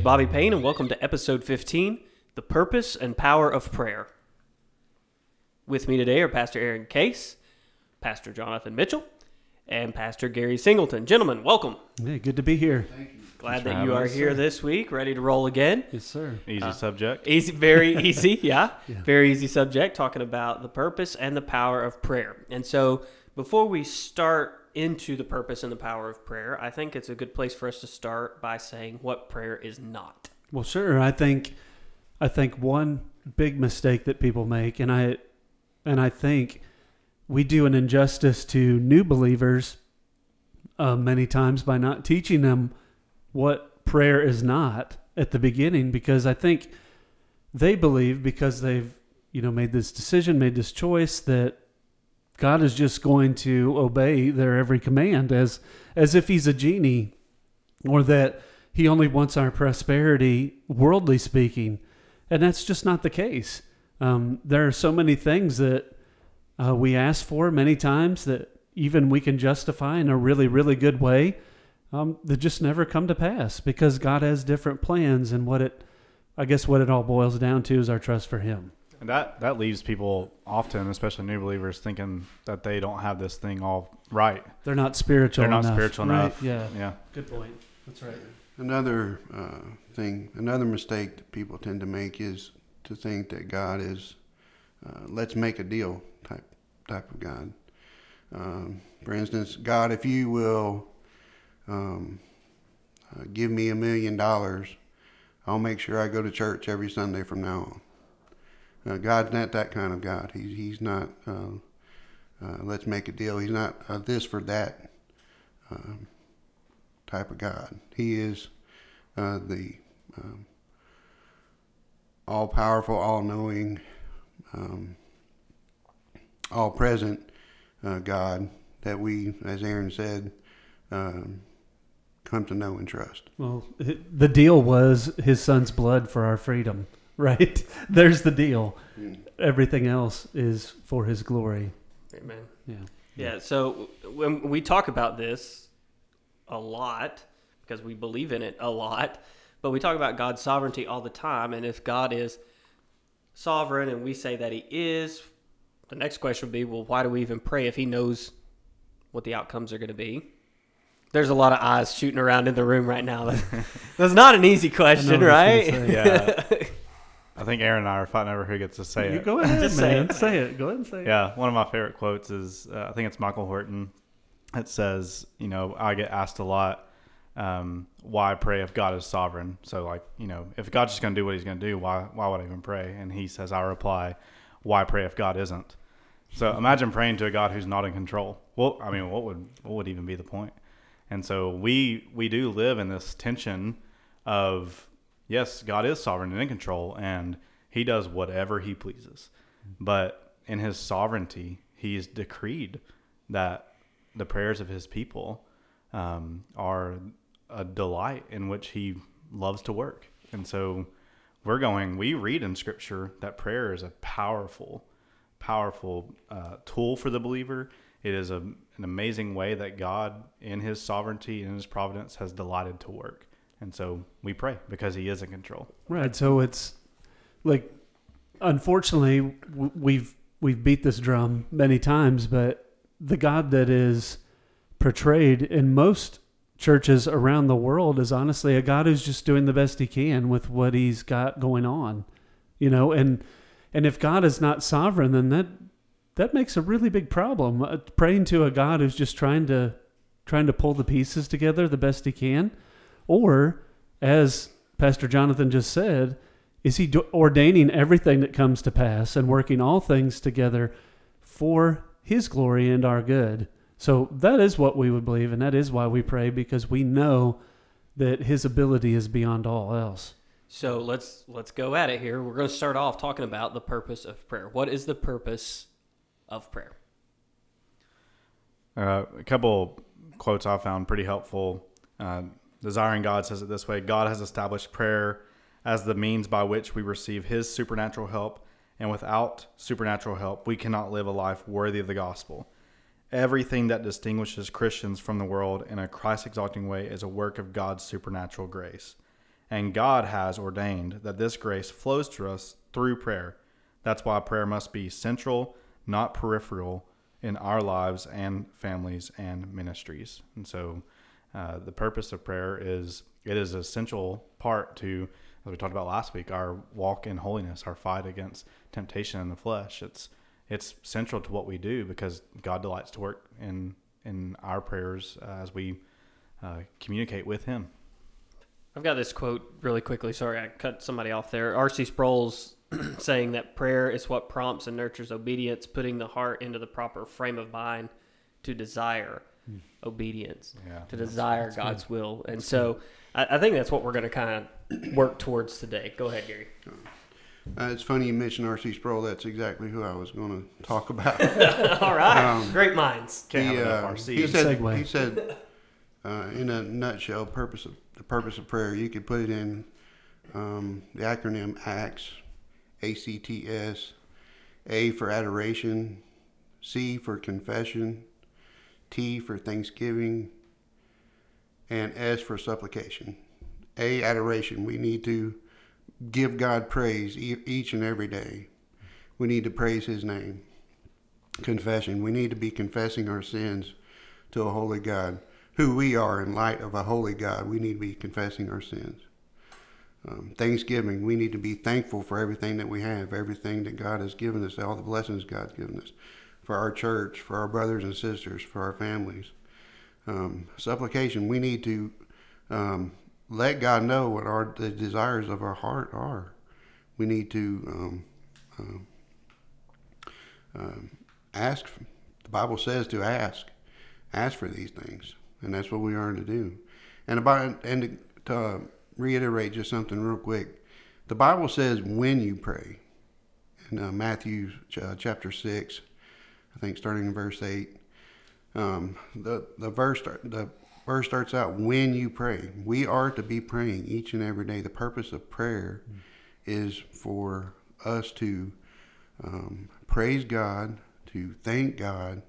Is Bobby Payne, and welcome to episode 15 The Purpose and Power of Prayer. With me today are Pastor Aaron Case, Pastor Jonathan Mitchell, and Pastor Gary Singleton. Gentlemen, welcome. Hey, good to be here. Glad that you are us, here sir. this week, ready to roll again. Yes, sir. Easy uh, subject. Easy, very easy, yeah. Yeah. Very easy subject, talking about the purpose and the power of prayer. And so, before we start into the purpose and the power of prayer, I think it's a good place for us to start by saying what prayer is not. Well, sure. I think, I think one big mistake that people make, and I, and I think we do an injustice to new believers uh, many times by not teaching them what prayer is not at the beginning, because I think they believe because they've you know made this decision, made this choice that God is just going to obey their every command as as if he's a genie or that he only wants our prosperity worldly speaking. And that's just not the case. Um, there are so many things that uh, we ask for many times that even we can justify in a really really good way um, that just never come to pass because god has different plans and what it i guess what it all boils down to is our trust for him And that that leaves people often, especially new believers, thinking that they don't have this thing all right. they're not spiritual They're not enough, spiritual right? enough. yeah Yeah. good point that's right Another uh, thing, another mistake that people tend to make is to think that God is, uh, let's make a deal type type of God. Um, for instance, God, if you will um, uh, give me a million dollars, I'll make sure I go to church every Sunday from now on. Uh, God's not that kind of God. He's he's not. Uh, uh, let's make a deal. He's not uh, this for that um, type of God. He is uh, the um, all powerful, all knowing, um, all present uh, God that we, as Aaron said, um, come to know and trust. Well, the deal was his son's blood for our freedom, right? There's the deal. Mm. Everything else is for his glory. Amen. Yeah. Yeah, so when we talk about this a lot, because we believe in it a lot, but we talk about God's sovereignty all the time. And if God is sovereign and we say that He is, the next question would be well, why do we even pray if He knows what the outcomes are going to be? There's a lot of eyes shooting around in the room right now. That's not an easy question, right? know what I was Yeah. I think Aaron and I are fighting over who gets to say it. You it. go ahead, Just say man. it. Say it. Go ahead and say it. Yeah, one of my favorite quotes is uh, I think it's Michael Horton. It says, you know, I get asked a lot um, why pray if God is sovereign. So like, you know, if God's just going to do what He's going to do, why why would I even pray? And he says, I reply, why pray if God isn't? So imagine praying to a God who's not in control. Well, I mean, what would what would even be the point? And so we we do live in this tension of yes, God is sovereign and in control, and He does whatever He pleases. But in His sovereignty, He's decreed that the prayers of His people um, are a delight in which He loves to work. And so we're going. We read in Scripture that prayer is a powerful, powerful uh, tool for the believer. It is a, an amazing way that God, in His sovereignty and His providence, has delighted to work. And so we pray because He is in control. Right. So it's like, unfortunately, we've we've beat this drum many times, but the God that is portrayed in most churches around the world is honestly a God who's just doing the best he can with what he's got going on, you know. And and if God is not sovereign, then that that makes a really big problem. Uh, praying to a God who's just trying to trying to pull the pieces together the best he can, or as Pastor Jonathan just said, is he ordaining everything that comes to pass and working all things together for his glory and our good. So that is what we would believe, and that is why we pray because we know that his ability is beyond all else. So let's let's go at it here. We're going to start off talking about the purpose of prayer. What is the purpose of prayer? Uh, a couple quotes I found pretty helpful. Uh, Desiring God says it this way God has established prayer as the means by which we receive His supernatural help, and without supernatural help, we cannot live a life worthy of the gospel. Everything that distinguishes Christians from the world in a Christ exalting way is a work of God's supernatural grace. And God has ordained that this grace flows to us through prayer. That's why prayer must be central, not peripheral, in our lives and families and ministries. And so, uh, the purpose of prayer is it is an essential part to, as we talked about last week, our walk in holiness, our fight against temptation in the flesh. It's it's central to what we do because God delights to work in in our prayers uh, as we uh, communicate with Him. I've got this quote really quickly. Sorry, I cut somebody off there. R.C. Sproul's saying that prayer is what prompts and nurtures obedience, putting the heart into the proper frame of mind to desire obedience, Yeah, to desire God's will. And so I, I think that's what we're going to kind of work towards today. Go ahead, Gary. Uh, it's funny you mentioned R.C. Sproul. That's exactly who I was going to talk about. All right. Um, Great minds. Can't he, uh, RCs. he said, he said uh, in a nutshell, purpose of the purpose of prayer. You could put it in um, the acronym ACTS, A C T S, A for adoration, C for confession, T for thanksgiving, and S for supplication. A adoration. We need to give God praise each and every day. We need to praise His name confession. We need to be confessing our sins to a holy God. Who we are in light of a holy God, we need to be confessing our sins. Um, Thanksgiving, we need to be thankful for everything that we have, everything that God has given us, all the blessings God's given us, for our church, for our brothers and sisters, for our families. Um, supplication, we need to um, let God know what our the desires of our heart are. We need to um, um, ask. The Bible says to ask, ask for these things, and that's what we are to do. And about and to, uh, reiterate just something real quick, the Bible says when you pray. In uh, Matthew uh, chapter six, I think starting in verse eight, um, the the verse the verse starts out when you pray. We are to be praying each and every day. The purpose of prayer is for us to um, praise God, to thank God,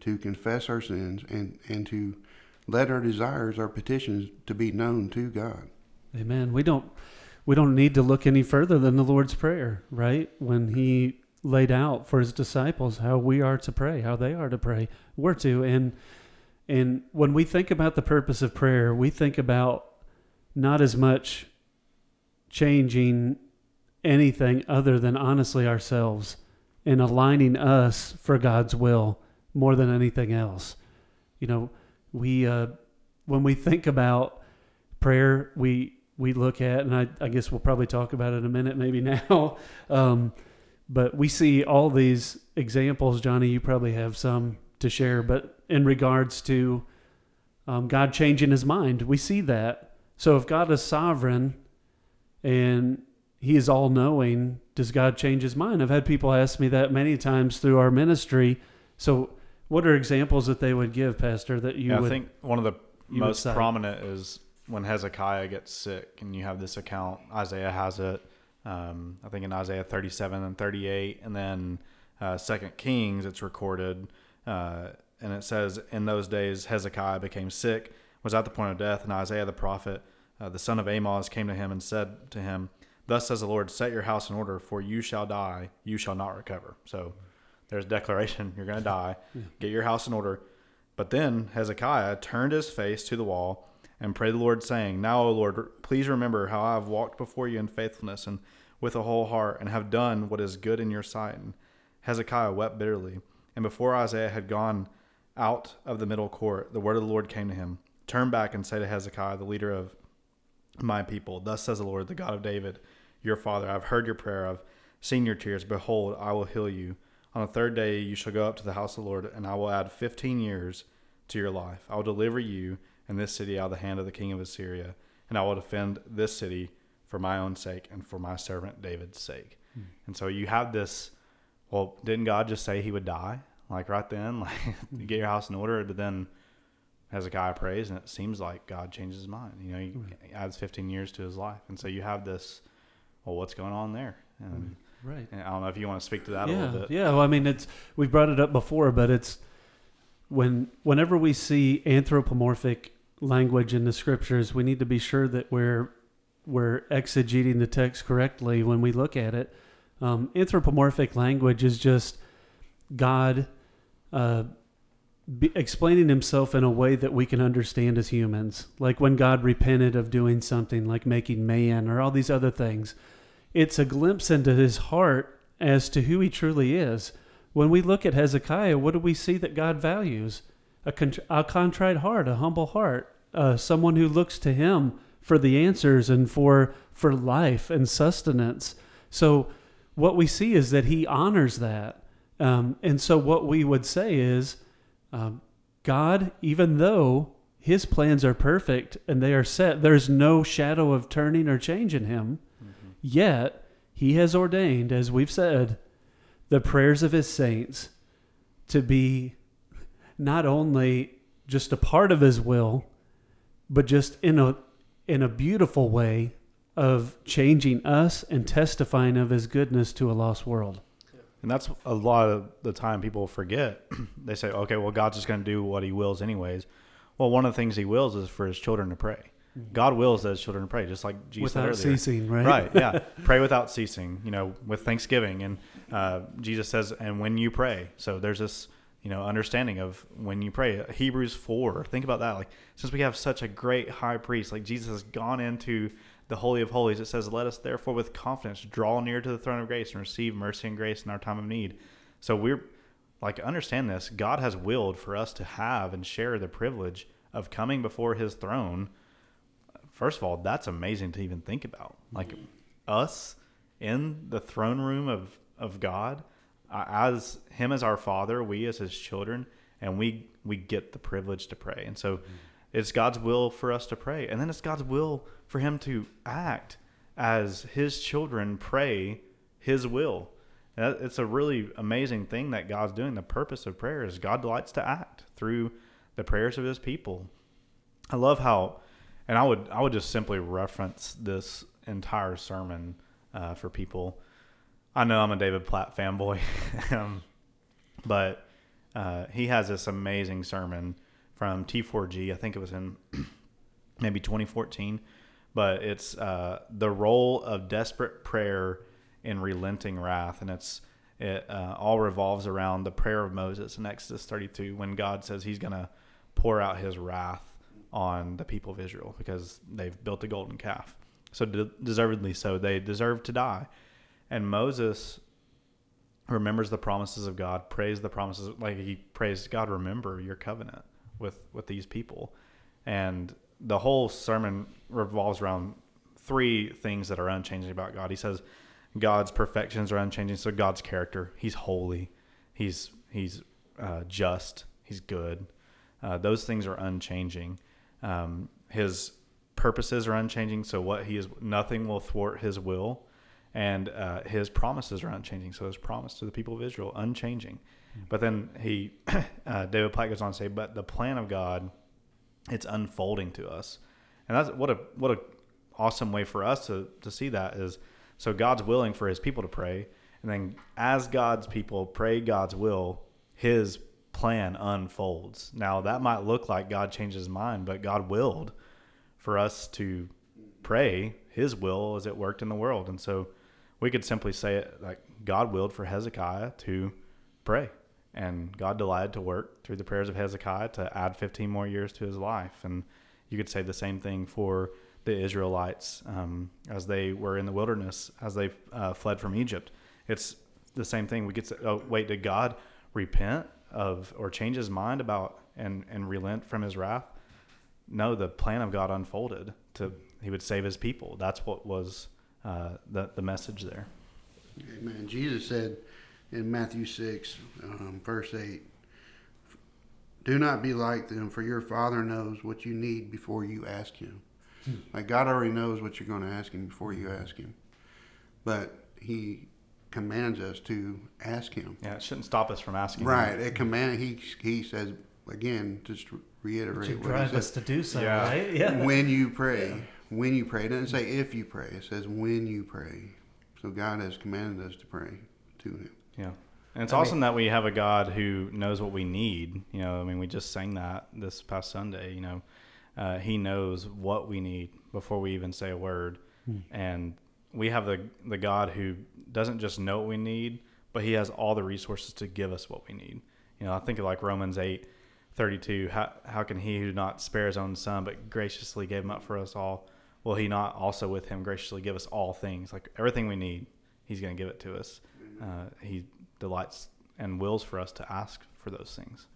to confess our sins, and, and to let our desires, our petitions, to be known to God. Amen. We don't we don't need to look any further than the Lord's prayer, right? When he laid out for his disciples how we are to pray, how they are to pray. We're to and and when we think about the purpose of prayer, we think about not as much changing anything other than honestly ourselves and aligning us for God's will more than anything else. You know, we uh, when we think about prayer, we we look at, and I, I guess we'll probably talk about it in a minute, maybe now. Um, but we see all these examples, Johnny. You probably have some to share, but in regards to um, God changing His mind, we see that. So if God is sovereign and He is all knowing, does God change His mind? I've had people ask me that many times through our ministry. So, what are examples that they would give, Pastor? That you Yeah, would I think one of the most prominent is when Hezekiah gets sick, and you have this account. Isaiah has it. Um, I think in Isaiah 37 and 38, and then uh, Second Kings, it's recorded, uh, and it says, "In those days Hezekiah became sick, was at the point of death, and Isaiah the prophet, uh, the son of Amoz, came to him and said to him." Thus says the Lord, set your house in order, for you shall die, you shall not recover. So there's a declaration, you're going to die. Get your house in order. But then Hezekiah turned his face to the wall and pray the Lord, saying, Now, O Lord, please remember how I have walked before you in faithfulness and with a whole heart, and have done what is good in your sight. And Hezekiah wept bitterly. And before Isaiah had gone out of the middle court, the word of the Lord came to him Turn back and say to Hezekiah, the leader of my people, Thus says the Lord, the God of David, your father. I've heard your prayer. I've seen your tears. Behold, I will heal you. On the third day you shall go up to the house of the Lord, and I will add fifteen years to your life. I will deliver you and this city out of the hand of the king of Assyria, and I will defend this city for my own sake and for my servant David's sake. Hmm. And so you have this. Well, didn't God just say he would die? Like right then, like hmm. get your house in order, but then Hezekiah prays, and it seems like God changes his mind. You know, he hmm. adds 15 years to his life, and so you have this. Well, what's going on there? And Right. I don't know if you want to speak to that yeah, a little bit. Yeah. Well, I mean, it's we've brought it up before, but it's when whenever we see anthropomorphic language in the scriptures, we need to be sure that we're we're exegeting the text correctly when we look at it. Um, anthropomorphic language is just God uh, explaining Himself in a way that we can understand as humans. Like when God repented of doing something, like making man, or all these other things it's a glimpse into his heart as to who he truly is. When we look at Hezekiah, what do we see that God values? A, con- a contrite heart, a humble heart, uh, someone who looks to him for the answers and for for life and sustenance. So what we see is that he honors that. Um, and so what we would say is, um, God, even though his plans are perfect and they are set, there's no shadow of turning or change in him. Yet he has ordained, as we've said, the prayers of his saints to be not only just a part of his will, but just in a in a beautiful way of changing us and testifying of his goodness to a lost world. And that's a lot of the time people forget. they say, okay, well, God's just going to do what he wills anyways. Well, one of the things he wills is for his children to pray. Mm-hmm. God wills that his children pray, just like Jesus without said earlier. ceasing, right? Right. Yeah. pray without ceasing. You know, with thanksgiving, and uh, Jesus says, and when you pray. So there's this, you know, understanding of when you pray. Hebrews four. Think about that. Like since we have such a great high priest, like Jesus has gone into the holy of holies. It says, "Let us therefore with confidence draw near to the throne of grace and receive mercy and grace in our time of need." So we're like understand this. God has willed for us to have and share the privilege of coming before His throne first of all, that's amazing to even think about. Like mm-hmm. us in the throne room of of God, as Him as our Father, we as His children, and we we get the privilege to pray. And so, mm-hmm. it's God's will for us to pray, and then it's God's will for Him to act as His children pray His will. And it's a really amazing thing that God's doing. The purpose of prayer is God delights to act through the prayers of His people. I love how and I would I would just simply reference this entire sermon uh, for people. I know I'm a David Platt fanboy, um, but uh, he has this amazing sermon from T4G. I think it was in maybe 2014, but it's uh, the role of desperate prayer in relenting wrath, and it's it uh, all revolves around the prayer of Moses in Exodus 32 when God says He's going to pour out His wrath on the people of Israel because they've built a golden calf. So de- deservedly so, they deserve to die. And Moses remembers the promises of God, prays the promises like he prays God, remember your covenant with with these people. And the whole sermon revolves around three things that are unchanging about God. He says God's perfections are unchanging. So God's character, He's holy, He's He's uh, just, He's good. Uh, those things are unchanging. Um, his purposes are unchanging, so what he is, nothing will thwart his will, and uh, his promises are unchanging. So his promise to the people of Israel unchanging. Mm-hmm. But then he, uh, David Platt goes on to say, but the plan of God, it's unfolding to us, and that's what a what a awesome way for us to to see that is. So God's willing for His people to pray, and then as God's people pray God's will, His plan unfolds. Now, that might look like God changed his mind, but God willed for us to pray his will as it worked in the world. And so we could simply say it like God willed for Hezekiah to pray. And God delighted to work through the prayers of Hezekiah to add 15 more years to his life. And you could say the same thing for the Israelites um, as they were in the wilderness, as they uh, fled from Egypt. It's the same thing. We could say, oh, wait, did God repent of or change his mind about and and relent from his wrath no the plan of god unfolded to he would save his people that's what was uh, the the message there. Amen. Jesus said in Matthew 6, um, verse 8, Do not be like them, for your Father knows what you need before you ask Him. Like God already knows what you're going to ask Him before you ask Him. But He commands us to ask Him. Yeah, it shouldn't stop us from asking. Right. It command. He He says again, just reiterate To drive us to do so, Yeah. right? Yeah. When you pray, when you pray, it doesn't say if you pray. It says when you pray. So God has commanded us to pray to Him. Yeah. And it's I mean- awesome that we have a God who knows what we need. You know, I mean, we just sang that this past Sunday. You know, uh, He knows what we need before we even say a word, and we have the the God who doesn't just know what we need, but He has all the resources to give us what we need. You know, I think of like Romans eight thirty two. How how can He who did not spare His own Son but graciously gave Him up for us all? Will He not also with Him graciously give us all things, like everything we need? He's going to give it to us. Uh, he delights and wills for us to ask for those things.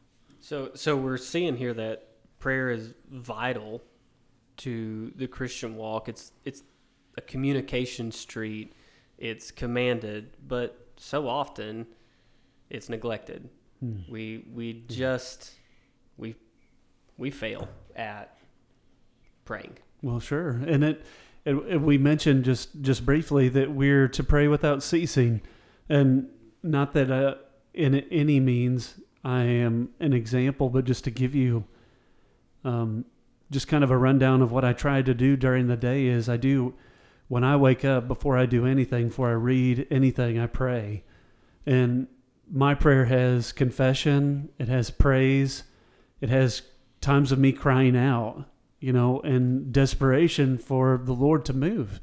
So, so we're seeing here that prayer is vital to the Christian walk. It's it's a communication street. It's commanded, but so often it's neglected. Hmm. We we just we we fail at praying. Well, sure, and it, it, it- we mentioned just just briefly that we're to pray without ceasing, and not that uh, in any means I am an example, but just to give you, um, just kind of a rundown of what I try to do during the day is I do when I wake up before I do anything, before I read anything, I pray, and my prayer has confession, it has praise, it has times of me crying out you know, and desperation for the Lord to move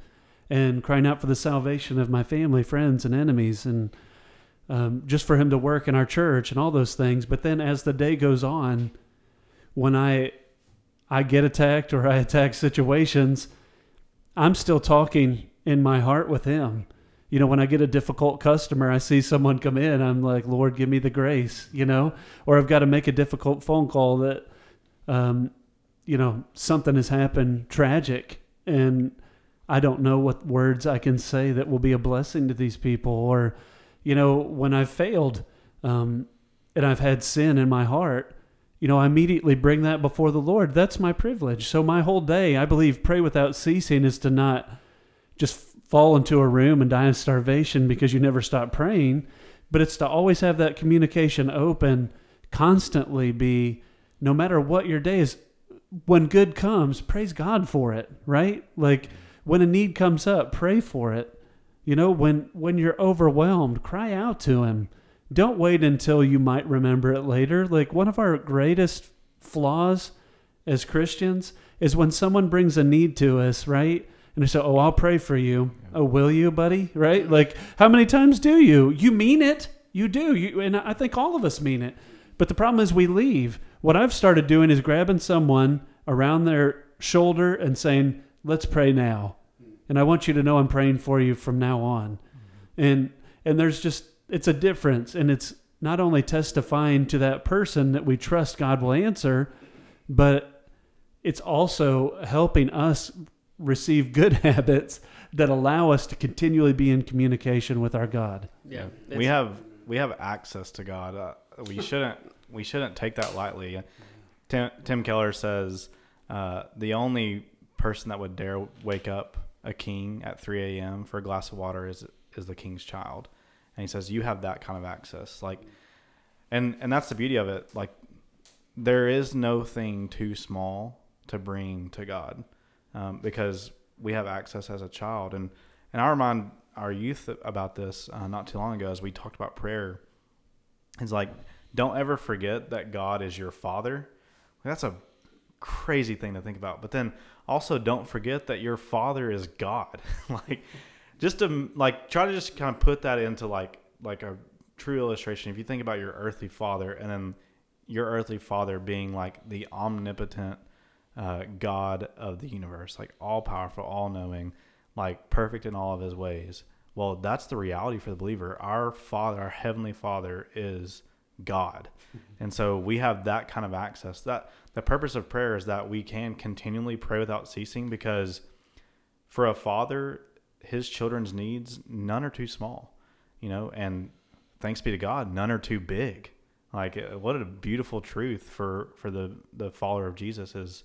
and crying out for the salvation of my family, friends, and enemies, and um, just for Him to work in our church and all those things. But then as the day goes on, when I I get attacked or I attack situations, I'm still talking in my heart with Him. You know, when I get a difficult customer, I see someone come in, I'm like, Lord, give me the grace, you know, or I've got to make a difficult phone call that, um, you know, something has happened tragic and I don't know what words I can say that will be a blessing to these people. Or, you know, when I've failed um, and I've had sin in my heart, you know, I immediately bring that before the Lord. That's my privilege. So my whole day, I believe, pray without ceasing is to not just fall into a room and die of starvation because you never stop praying, but it's to always have that communication open, constantly be, no matter what your day is, when good comes, praise God for it, right? Like when a need comes up, pray for it. You know, when when you're overwhelmed, cry out to him. Don't wait until you might remember it later. Like one of our greatest flaws as Christians is when someone brings a need to us, right? And they say, "Oh, I'll pray for you." Oh, will you, buddy? Right? Like how many times do you? You mean it. You do. You and I think all of us mean it. But the problem is we leave. What I've started doing is grabbing someone around their shoulder and saying, "Let's pray now." And I want you to know I'm praying for you from now on. And and there's just it's a difference and it's not only testifying to that person that we trust God will answer, but it's also helping us receive good habits that allow us to continually be in communication with our God. Yeah, we have we have access to God. Uh, we shouldn't we shouldn't take that lightly. Tim, Tim Keller says uh, the only person that would dare wake up a king at 3 a.m. for a glass of water is is the king's child, and he says you have that kind of access. Like, and and that's the beauty of it. Like, there is no thing too small to bring to God, um, because we have access as a child. And and I remind our youth about this uh, not too long ago as we talked about prayer. It's like don't ever forget that God is your father. That's a crazy thing to think about. But then also don't forget that your father is God. like just to like try to just kind of put that into like like a true illustration. If you think about your earthly father and then your earthly father being like the omnipotent uh, God of the universe, like all powerful, all knowing, like perfect in all of his ways. Well, that's the reality for the believer. Our Father, our heavenly Father, is God, and so we have that kind of access. That the purpose of prayer is that we can continually pray without ceasing, because for a father, his children's needs, none are too small, you know, and thanks be to God, none are too big. Like uh, what a beautiful truth for for the the follower of Jesus is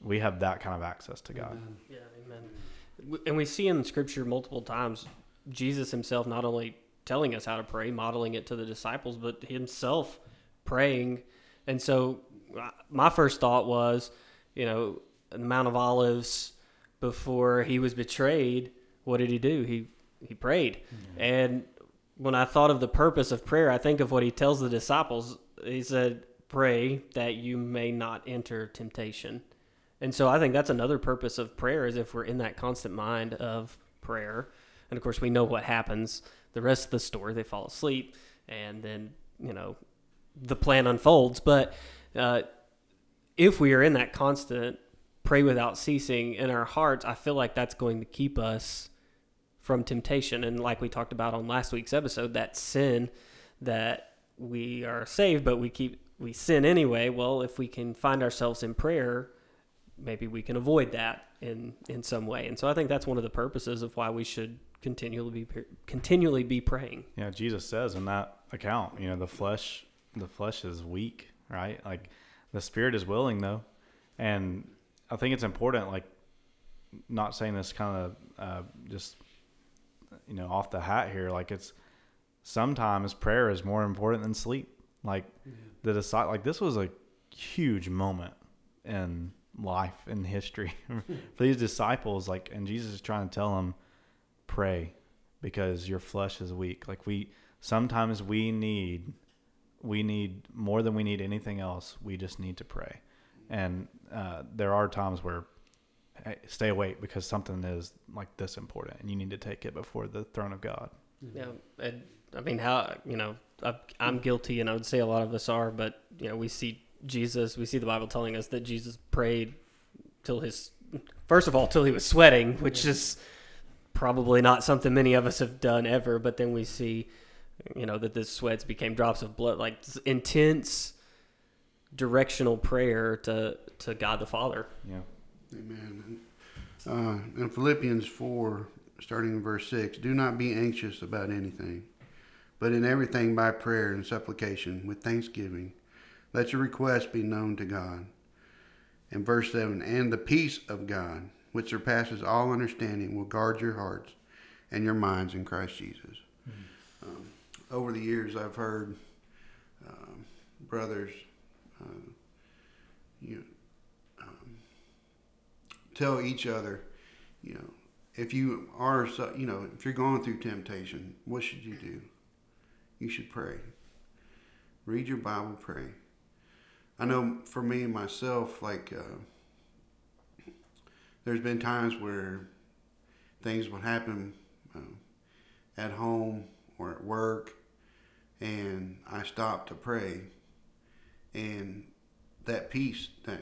we have that kind of access to God. Yeah, amen. And we see in Scripture multiple times Jesus himself not only telling us how to pray, modeling it to the disciples, but himself praying. And so uh, my first thought was, you know, the Mount of Olives before he was betrayed, what did he do? He he prayed. And when I thought of the purpose of prayer, I think of what he tells the disciples. He said, "Pray that you may not enter temptation." And so I think that's another purpose of prayer is if we're in that constant mind of prayer. And of course, we know what happens. The rest of the story, they fall asleep, and then you know the plan unfolds. But uh, if we are in that constant pray without ceasing in our hearts, I feel like that's going to keep us from temptation. And like we talked about on last week's episode, that sin that we are saved, but we keep we sin anyway. Well, if we can find ourselves in prayer, maybe we can avoid that in in some way. And so I think that's one of the purposes of why we should continually be continually be praying. Yeah, Jesus says in that account, you know, the flesh the flesh is weak, right? Like the spirit is willing though. And I think it's important like not saying this kind of uh, just you know off the hat here like it's sometimes prayer is more important than sleep like the decide like this was a huge moment in life in history for these disciples like and jesus is trying to tell them pray because your flesh is weak. Like we sometimes we need we need more than we need anything else. We just need to pray. And uh, there are times where hey, stay awake because something is like this important and you need to take it before the throne of god. Yeah, and I mean, how you know, I, I'm guilty, and I would say a lot of us are. But you know, we see Jesus, we see the Bible telling us that Jesus prayed till his, first of all, till he was sweating, which is probably not something many of us have done ever. But then we see, you know, that the sweats became drops of blood, like intense directional prayer to to God the Father. yeah Amen. Uh, in Philippians 4, starting in verse 6, do not be anxious about anything, but in everything by prayer and supplication with thanksgiving, let your requests be known to God. In verse 7, and the peace of God, which surpasses all understanding, will guard your hearts and your minds in Christ Jesus. Um, over the years, I've heard um, brothers, uh, you um, tell each other, you know, if you are, you know, if you're going through temptation, what should you do? You should pray. Read your Bible, pray. I know for me and myself, like, uh, there's been times where things would happen um, at home or at work, and I stopped to pray, and that peace that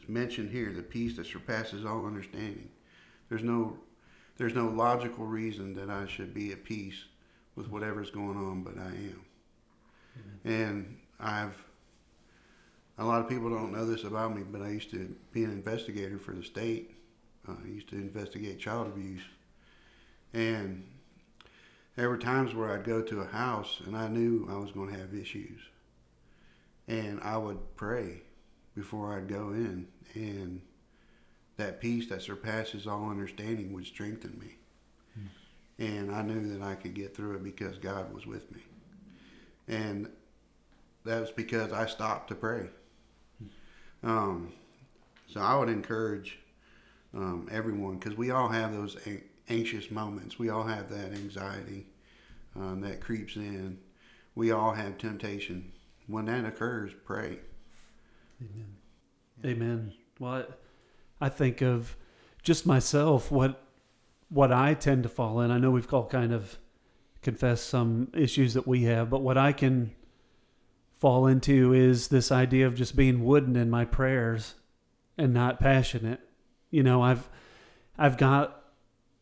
is mentioned here, the peace that surpasses all understanding. There's no there's no logical reason that I should be at peace with whatever's going on, but I am. And I've a lot of people don't know this about me, but I used to be an investigator for the state. Uh, I used to investigate child abuse, and there were times where I'd go to a house and I knew I was going to have issues, and I would pray before I'd go in, and that peace that surpasses all understanding would strengthen me. And I knew that I could get through it because God was with me. And that was because I stopped to pray. Um, so I would encourage um, everyone because we all have those anxious moments. We all have that anxiety um, that creeps in. We all have temptation. When that occurs, pray. Amen. Amen. Well, I I think of just myself, what what I tend to fall in. I know we've all kind of confessed some issues that we have, but what I can fall into is this idea of just being wooden in my prayers and not passionate. You know, I've I've got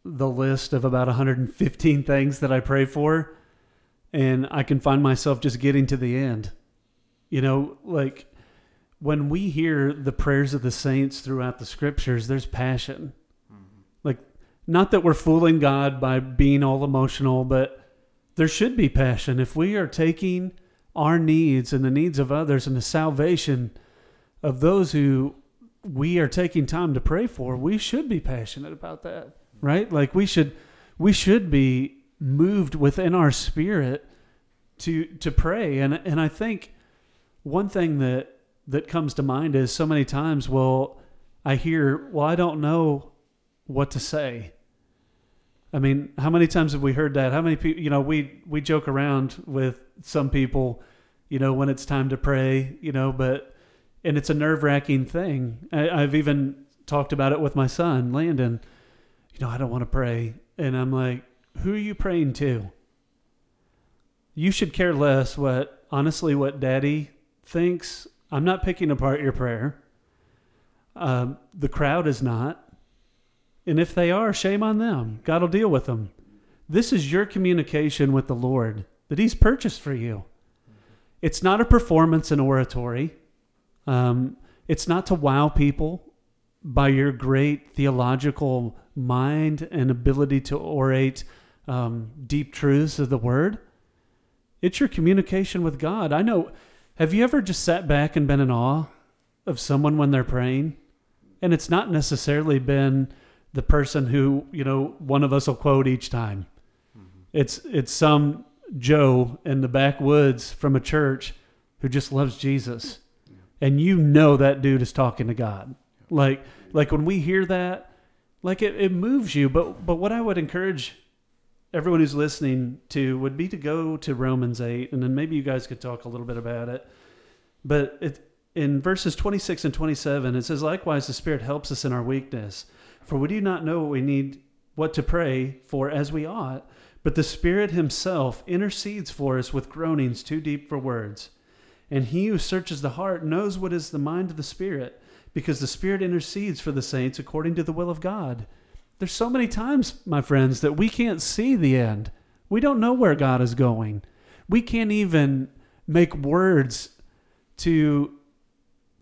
the list of about 115 things that I pray for, and I can find myself just getting to the end. You know, like when we hear the prayers of the saints throughout the scriptures, there's passion. Mm-hmm. Like not that we're fooling God by being all emotional, but there should be passion. If we are taking our needs and the needs of others and the salvation of those who we are taking time to pray for, we should be passionate about that, right? Like we should we should be moved within our spirit to to pray. And and I think one thing that that comes to mind is so many times well I hear, well I don't know what to say. I mean, how many times have we heard that? How many people, you know, we we joke around with some people, you know, when it's time to pray, you know, but and it's a nerve wracking thing. I, I've even talked about it with my son, Landon. You know, I don't want to pray, and I'm like, who are you praying to? You should care less what, honestly, what daddy thinks. I'm not picking apart your prayer. Um, the crowd is not. And if they are, shame on them. God will deal with them. This is your communication with the Lord that He's purchased for you. It's not a performance in oratory. Um, it's not to wow people by your great theological mind and ability to orate um, deep truths of the Word. It's your communication with God. I know. Have you ever just sat back and been in awe of someone when they're praying? And it's not necessarily been the person who you know one of us will quote each time. Mm-hmm. It's it's some Joe in the backwoods from a church who just loves Jesus, yeah. and you know that dude is talking to God. Like like when we hear that, like it, it moves you. But but what I would encourage everyone who's listening to would be to go to Romans eight, and then maybe you guys could talk a little bit about it. But it, in verses 26 and 27, it says, Likewise, the Spirit helps us in our weakness. For we do not know what we need, what to pray for as we ought, but the Spirit Himself intercedes for us with groanings too deep for words. And He who searches the heart knows what is the mind of the Spirit, because the Spirit intercedes for the saints according to the will of God. There's so many times, my friends, that we can't see the end. We don't know where God is going. We can't even make words to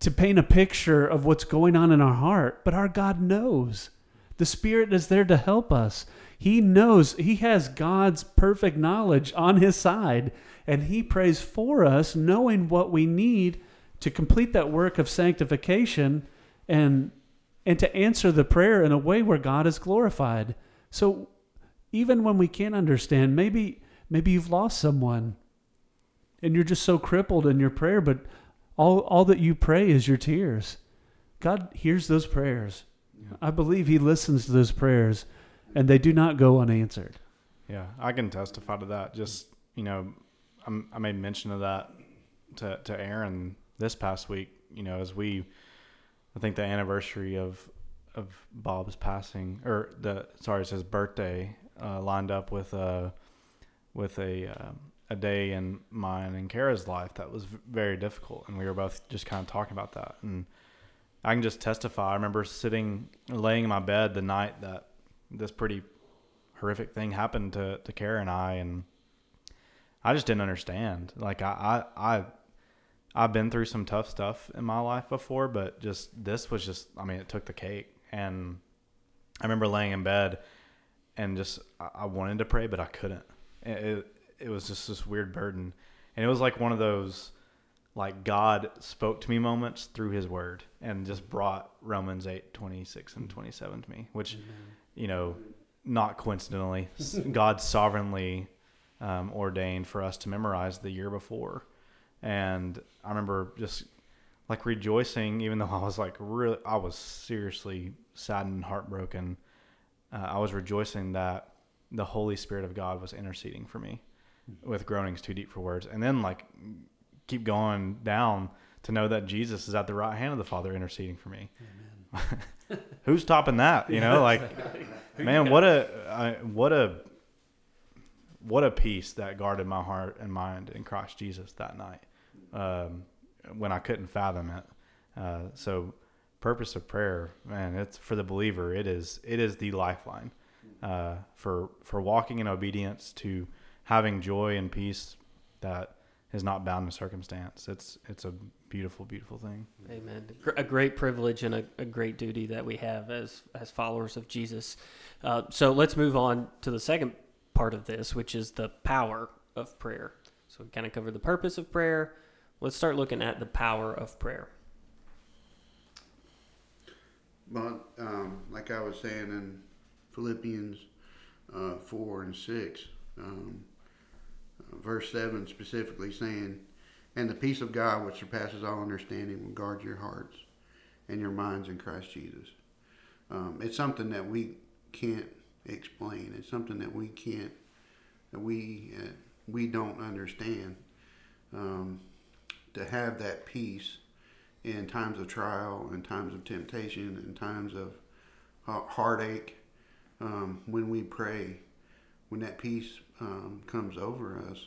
to paint a picture of what's going on in our heart, but our God knows. The Spirit is there to help us. He knows, He has God's perfect knowledge on His side, and He prays for us, knowing what we need to complete that work of sanctification and and to answer the prayer in a way where God is glorified. So even when we can't understand, maybe maybe you've lost someone and you're just so crippled in your prayer, but all, all that you pray is your tears. God hears those prayers. Yeah. I believe He listens to those prayers, and they do not go unanswered. Yeah, I can testify to that. Just you know, I'm, i made mention of that to to Aaron this past week. You know, as we, I think the anniversary of of Bob's passing, or the sorry, it's his birthday, uh, lined up with a with a um, a day in mine and Kara's life that was very difficult, and we were both just kind of talking about that. And I can just testify. I remember sitting, laying in my bed the night that this pretty horrific thing happened to to Kara and I, and I just didn't understand. Like I I I I've been through some tough stuff in my life before, but just this was just I mean it took the cake. And I remember laying in bed and just I wanted to pray, but I couldn't. It, it was just this weird burden, and it was like one of those like God spoke to me moments through His Word, and just brought Romans eight twenty six and twenty seven to me, which Amen. you know, not coincidentally, God sovereignly um, ordained for us to memorize the year before, and I remember just like rejoicing, even though I was like really, I was seriously saddened and heartbroken. Uh, I was rejoicing that the Holy Spirit of God was interceding for me with groanings too deep for words, and then like keep going down to know that Jesus is at the right hand of the Father interceding for me. Who's topping that? You know, like man, what a uh, what a what a peace that guarded my heart and mind in Christ Jesus that night um, when I couldn't fathom it. Uh, so, purpose of prayer, man, it's for the believer. It is it is the lifeline uh, for for walking in obedience to having joy and peace that is not bound to circumstance. It's it's a beautiful, beautiful thing. Amen. A great privilege and a, a great duty that we have as as followers of Jesus. Uh, so let's move on to the second part of this, which is the power of prayer. So we kind of covered the purpose of prayer. Let's start looking at the power of prayer. But um, like I was saying in Philippians uh, 4 and 6, um, verse 7 specifically saying, And the peace of God, which surpasses all understanding, will guard your hearts and your minds in Christ Jesus. Um, it's something that we can't explain. It's something that we can't, that we, uh, we don't understand. Um, to have that peace in times of trial, in times of temptation, in times of uh, heartache, um, when we pray, when that peace um, comes over us,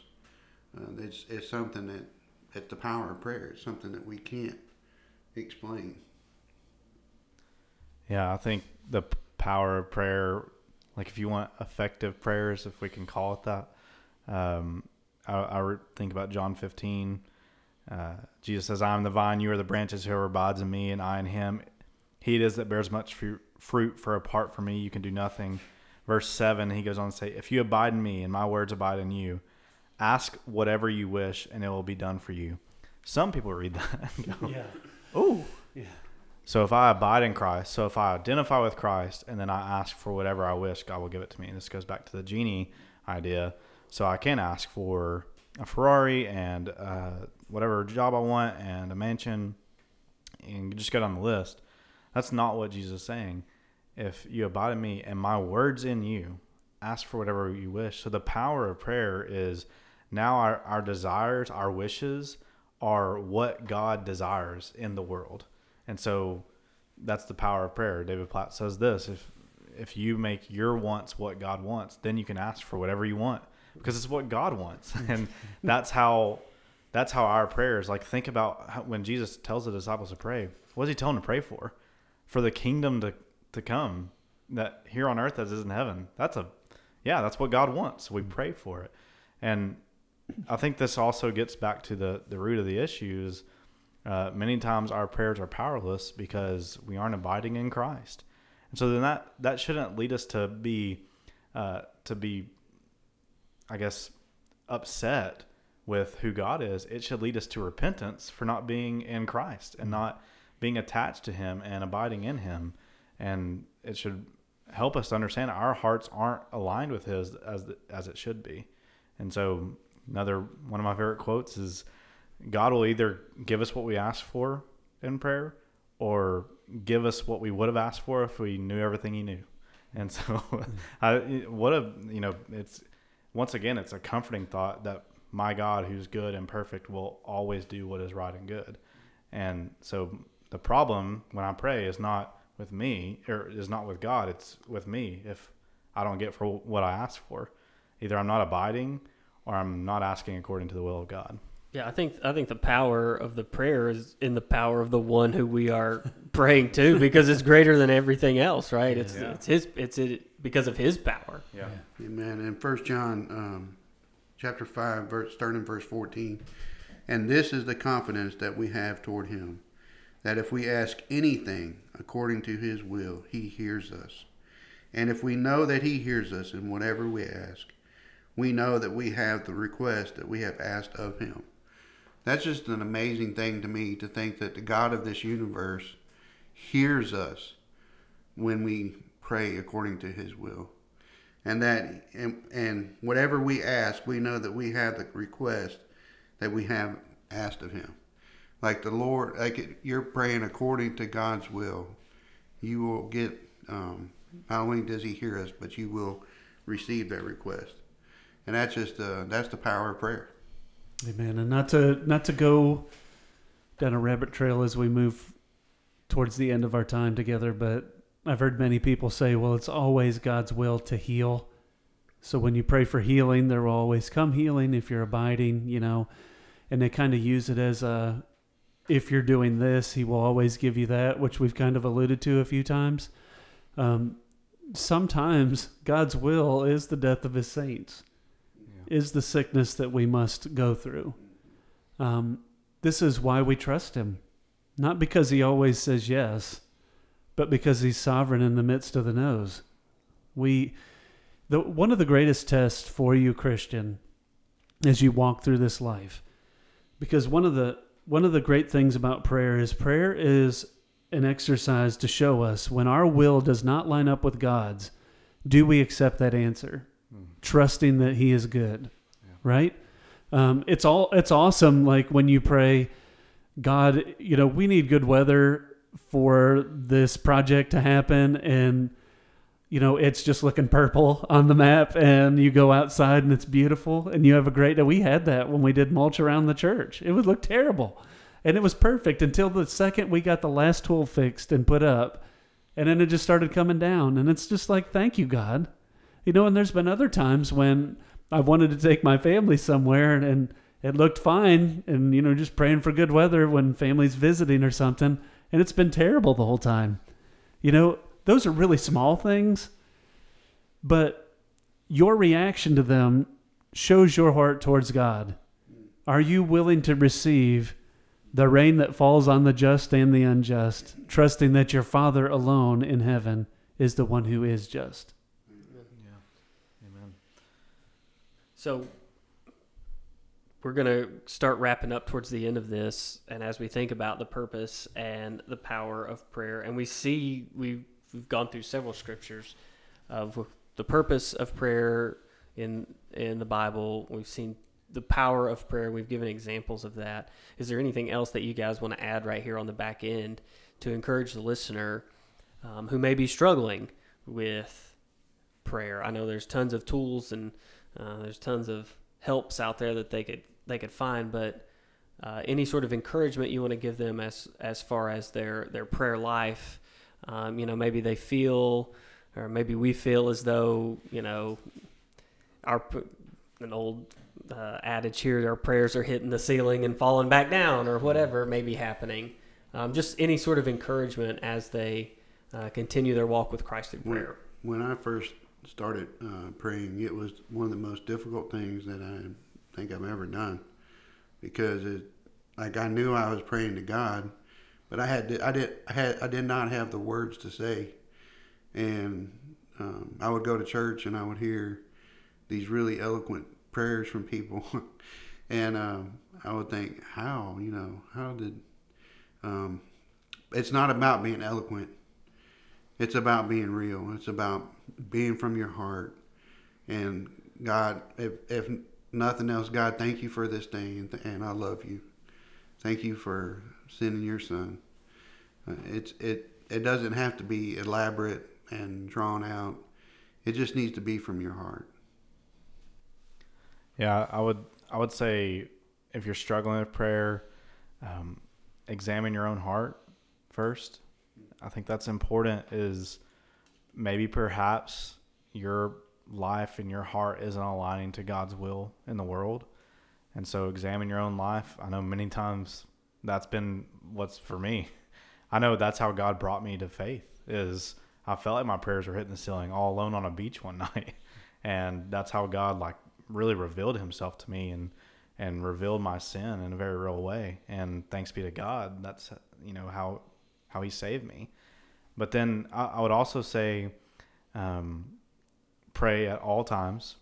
uh, it's, it's something that, it's the power of prayer. It's something that we can't explain. Yeah, I think the power of prayer, like if you want effective prayers, if we can call it that, um, I, I think about John 15. Uh, Jesus says, I am the vine, you are the branches, whoever abides in me, and I in him. He it is that bears much fruit, fruit, for apart from me, you can do nothing. Verse 7, he goes on to say, If you abide in me, and my words abide in you, ask whatever you wish, and it will be done for you. Some people read that and go, Yeah. Oh, Yeah. so if I abide in Christ, so if I identify with Christ and then I ask for whatever I wish, God will give it to me. And this goes back to the genie idea. So I can ask for a Ferrari and uh, whatever job I want and a mansion and just go down the list. That's not what Jesus is saying. If you abide in me and my words in you, ask for whatever you wish. So the power of prayer is now our, our desires, our wishes are what God desires in the world. And so that's the power of prayer. David Platt says this if if you make your wants what God wants, then you can ask for whatever you want because it's what God wants. And that's how that's how our prayers like think about how, when Jesus tells the disciples to pray. What does he telling them to pray for? For the kingdom to to come that here on earth as is in heaven. That's a yeah, that's what God wants. We pray for it. And I think this also gets back to the the root of the issues uh, many times our prayers are powerless because we aren't abiding in Christ, and so then that that shouldn't lead us to be uh, to be, I guess, upset with who God is. It should lead us to repentance for not being in Christ and not being attached to Him and abiding in Him, and it should help us understand our hearts aren't aligned with His as as it should be, and so another one of my favorite quotes is God will either give us what we ask for in prayer or give us what we would have asked for if we knew everything he knew. And so I, what a, you know, it's once again, it's a comforting thought that my God who's good and perfect will always do what is right and good. And so the problem when I pray is not with me or is not with God. It's with me. If I don't get for what I ask for, either I'm not abiding or I'm not asking according to the will of God. Yeah, I think I think the power of the prayer is in the power of the one who we are praying to because it's greater than everything else, right? It's Yeah. it's his it's it because of his power. Yeah. Amen. And First John, um, chapter five, verse starting in verse fourteen, and this is the confidence that we have toward Him, that if we ask anything according to His will, He hears us. And if we know that He hears us in whatever we ask, we know that we have the request that we have asked of Him. That's just an amazing thing to me to think that the God of this universe hears us when we pray according to His will and that and, and whatever we ask we know that we have the request that we have asked of him like the lord like it, you're praying according to god's will you will get um, not only does he hear us but you will receive that request and that's just uh, that's the power of prayer Amen. And not to not to go down a rabbit trail as we move towards the end of our time together, but I've heard many people say, well, it's always God's will to heal. So when you pray for healing, there will always come healing if you're abiding, you know, and they kind of use it as a if you're doing this, he will always give you that, which we've kind of alluded to a few times. Um, sometimes God's will is the death of his saints is the sickness that we must go through. Um, this is why we trust him. Not because he always says yes, but because he's sovereign in the midst of the no's. We, the, one of the greatest tests for you, Christian, as you walk through this life, because one of the one of the great things about prayer is prayer is an exercise to show us when our will does not line up with God's, do we accept that answer, Mm. trusting that He is good, Yeah. right? Um, it's all it's awesome. Like when you pray, God, you know, we need good weather for this project to happen, and you know, it's just looking purple on the map, and you go outside and it's beautiful, and you have a great day. We had that when we did mulch around the church. It would look terrible, and it was perfect until the second we got the last tool fixed and put up, and then it just started coming down, and it's just like, thank you, God. You know, and there's been other times when I've wanted to take my family somewhere, and, and it looked fine, and you know, just praying for good weather when family's visiting or something, and it's been terrible the whole time. You know, those are really small things, but your reaction to them shows your heart towards God. Are you willing to receive the rain that falls on the just and the unjust, trusting that your Father alone in heaven is the one who is just? Yeah. Amen. So we're going to start wrapping up towards the end of this, and as we think about the purpose and the power of prayer, and we see we've, we've gone through several scriptures of the purpose of prayer in in the Bible. We've seen the power of prayer. We've given examples of that. Is there anything else that you guys want to add right here on the back end to encourage the listener um, who may be struggling with prayer? I know there's tons of tools and uh, there's tons of helps out there that they could they could find, but uh, any sort of encouragement you want to give them as as far as their their prayer life, um, you know, maybe they feel, or maybe we feel as though you know, our an old uh, adage here, our prayers are hitting the ceiling and falling back down, or whatever may be happening. Um, just any sort of encouragement as they uh, continue their walk with Christ When- prayer. When I first started uh, praying, it was one of the most difficult things that I think I've ever done because it, like I knew I was praying to God, but I had to, I did I had I did not have the words to say, and um, I would go to church and I would hear these really eloquent prayers from people, and um, I would think, how you know how did um, it's not about being eloquent it's about being real. It's about being from your heart. And God, if, if nothing else, God, thank you for this day, and, and I love you. Thank you for sending your son. Uh, it's it it doesn't have to be elaborate and drawn out. It just needs to be from your heart. Yeah, I would I would say if you're struggling with prayer, um, examine your own heart first. I think that's important. Is maybe perhaps your life and your heart isn't aligning to God's will in the world, and so examine your own life. I know many times that's been what's for me. I know that's how God brought me to faith. Is I felt like my prayers were hitting the ceiling all alone on a beach one night, and that's how God like really revealed himself to me and and revealed my sin in a very real way. And thanks be to god that's you know how how he saved me. But then i, I would also say um, pray at all times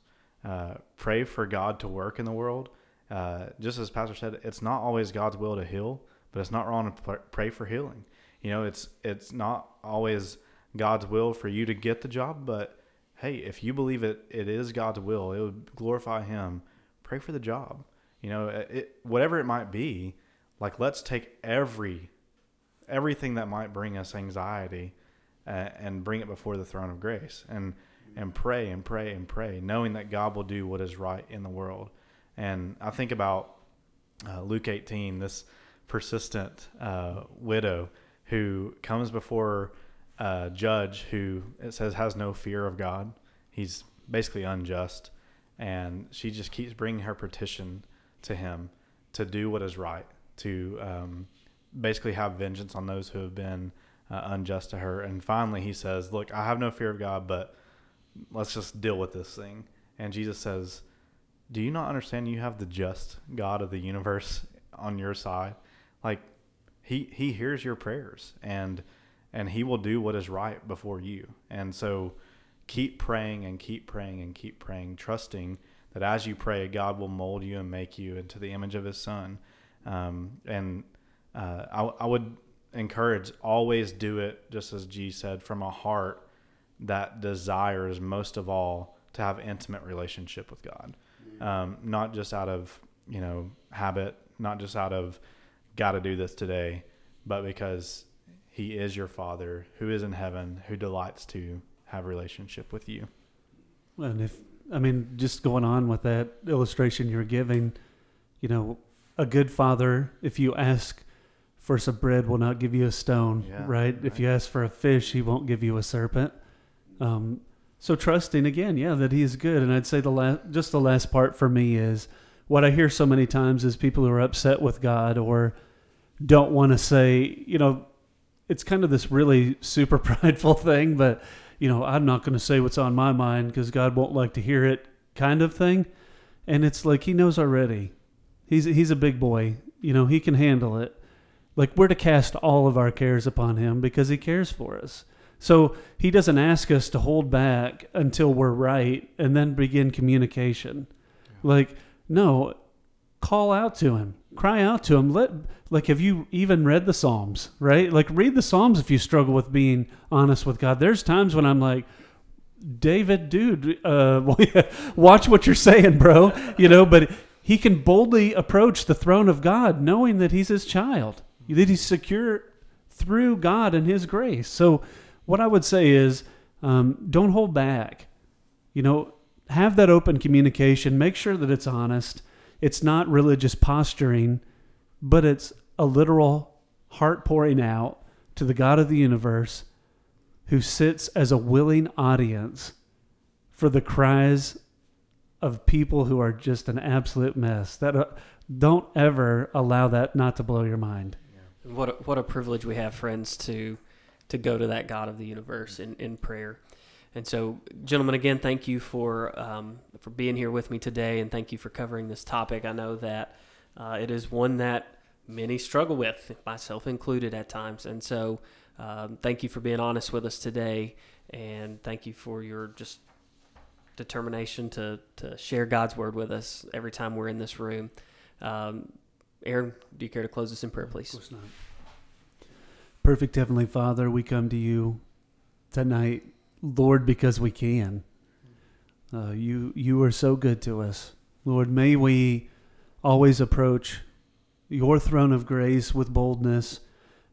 uh, pray for god to work in the world. Uh, just as pastor said it's not always god's will to heal but it's not wrong to pr- pray for healing you know it's it's not always god's will for you to get the job but hey, if you believe it, it is God's will, it would glorify Him. Pray for the job. You know, it, whatever it might be. Like, let's take every everything that might bring us anxiety uh, and bring it before the throne of grace and and pray and pray and pray, knowing that God will do what is right in the world. And I think about uh, Luke 18, this persistent uh, widow who comes before a judge who it says has no fear of God. He's basically unjust, and she just keeps bringing her petition to him to do what is right, to um, basically have vengeance on those who have been uh, unjust to her. And finally, he says, "Look, I have no fear of God, but let's just deal with this thing." And Jesus says, "Do you not understand? You have the just God of the universe on your side. Like he he hears your prayers and and he will do what is right before you. And so keep praying and keep praying and keep praying, trusting that as you pray, God will mold you and make you into the image of His Son. Um, and uh, I, I would encourage always do it, just as G said, from a heart that desires most of all to have intimate relationship with God, um, not just out of you know habit, not just out of got to do this today, but because He is your Father who is in heaven, who delights to have relationship with you. And if I mean, just going on with that illustration you're giving, you know, a good father, if you ask for some bread, will not give you a stone, Yeah, right? If you ask for a fish, he won't give you a serpent. Um, so trusting again, yeah, that he is good. And I'd say the last, just the last part for me is what I hear so many times is people who are upset with God or don't want to say, you know, it's kind of this really super prideful thing, but you know, I'm not going to say what's on my mind because God won't like to hear it, kind of thing. And it's like he knows already. He's he's a big boy. You know, he can handle it. Like we're to cast all of our cares upon him because he cares for us. So he doesn't ask us to hold back until we're right and then begin communication. Like, no, call out to him. Cry out to him. Let like have you even read the psalms right? Like read the psalms if you struggle with being honest with god. There's times when i'm like david dude uh watch what you're saying bro you know but he can boldly approach the throne of god knowing that he's his child that he's secure through god and his grace. So what i would say is um, don't hold back. You know have that open communication make sure that it's honest it's not religious posturing, but it's a literal heart pouring out to the God of the universe who sits as a willing audience for the cries of people who are just an absolute mess. That uh, don't ever allow that not to blow your mind. What a, what a privilege we have, friends, to to go to that God of the universe in, in prayer. And so, gentlemen, again, thank you for um, for being here with me today, and thank you for covering this topic. I know that uh, it is one that many struggle with, myself included, at times. And so, um, thank you for being honest with us today, and thank you for your just determination to to share God's word with us every time we're in this room. Um, Aaron, do you care to close us in prayer, please? Of course not. Perfect Heavenly Father, we come to you tonight Lord, because we can. Uh, you you are so good to us, Lord. May we always approach your throne of grace with boldness,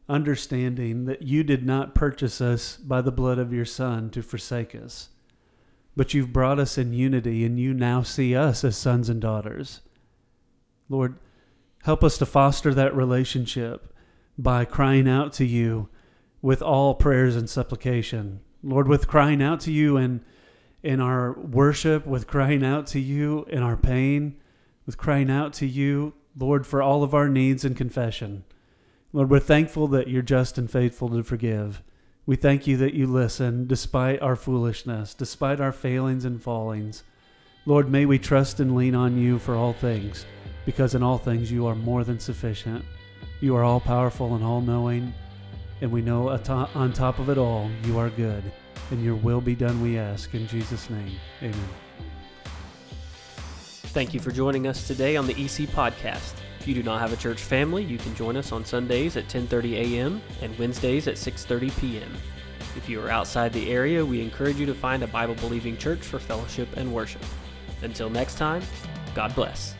understanding that you did not purchase us by the blood of your Son to forsake us, but you've brought us in unity, and you now see us as sons and daughters. Lord, help us to foster that relationship by crying out to you with all prayers and supplication Lord, with crying out to you and in our worship, with crying out to you in our pain, with crying out to you, Lord, for all of our needs and confession. Lord, we're thankful that you're just and faithful to forgive. We thank you that you listen despite our foolishness, despite our failings and fallings. Lord, may we trust and lean on you for all things, because in all things you are more than sufficient. You are all powerful and all knowing. And we know on top of it all, you are good, and your will be done, we ask. In Jesus' name, amen. Thank you for joining us today on the EC Podcast. If you do not have a church family, you can join us on Sundays at 10:30 a.m. and Wednesdays at 6:30 p.m. If you are outside the area, we encourage you to find a Bible-believing church for fellowship and worship. Until next time, God bless.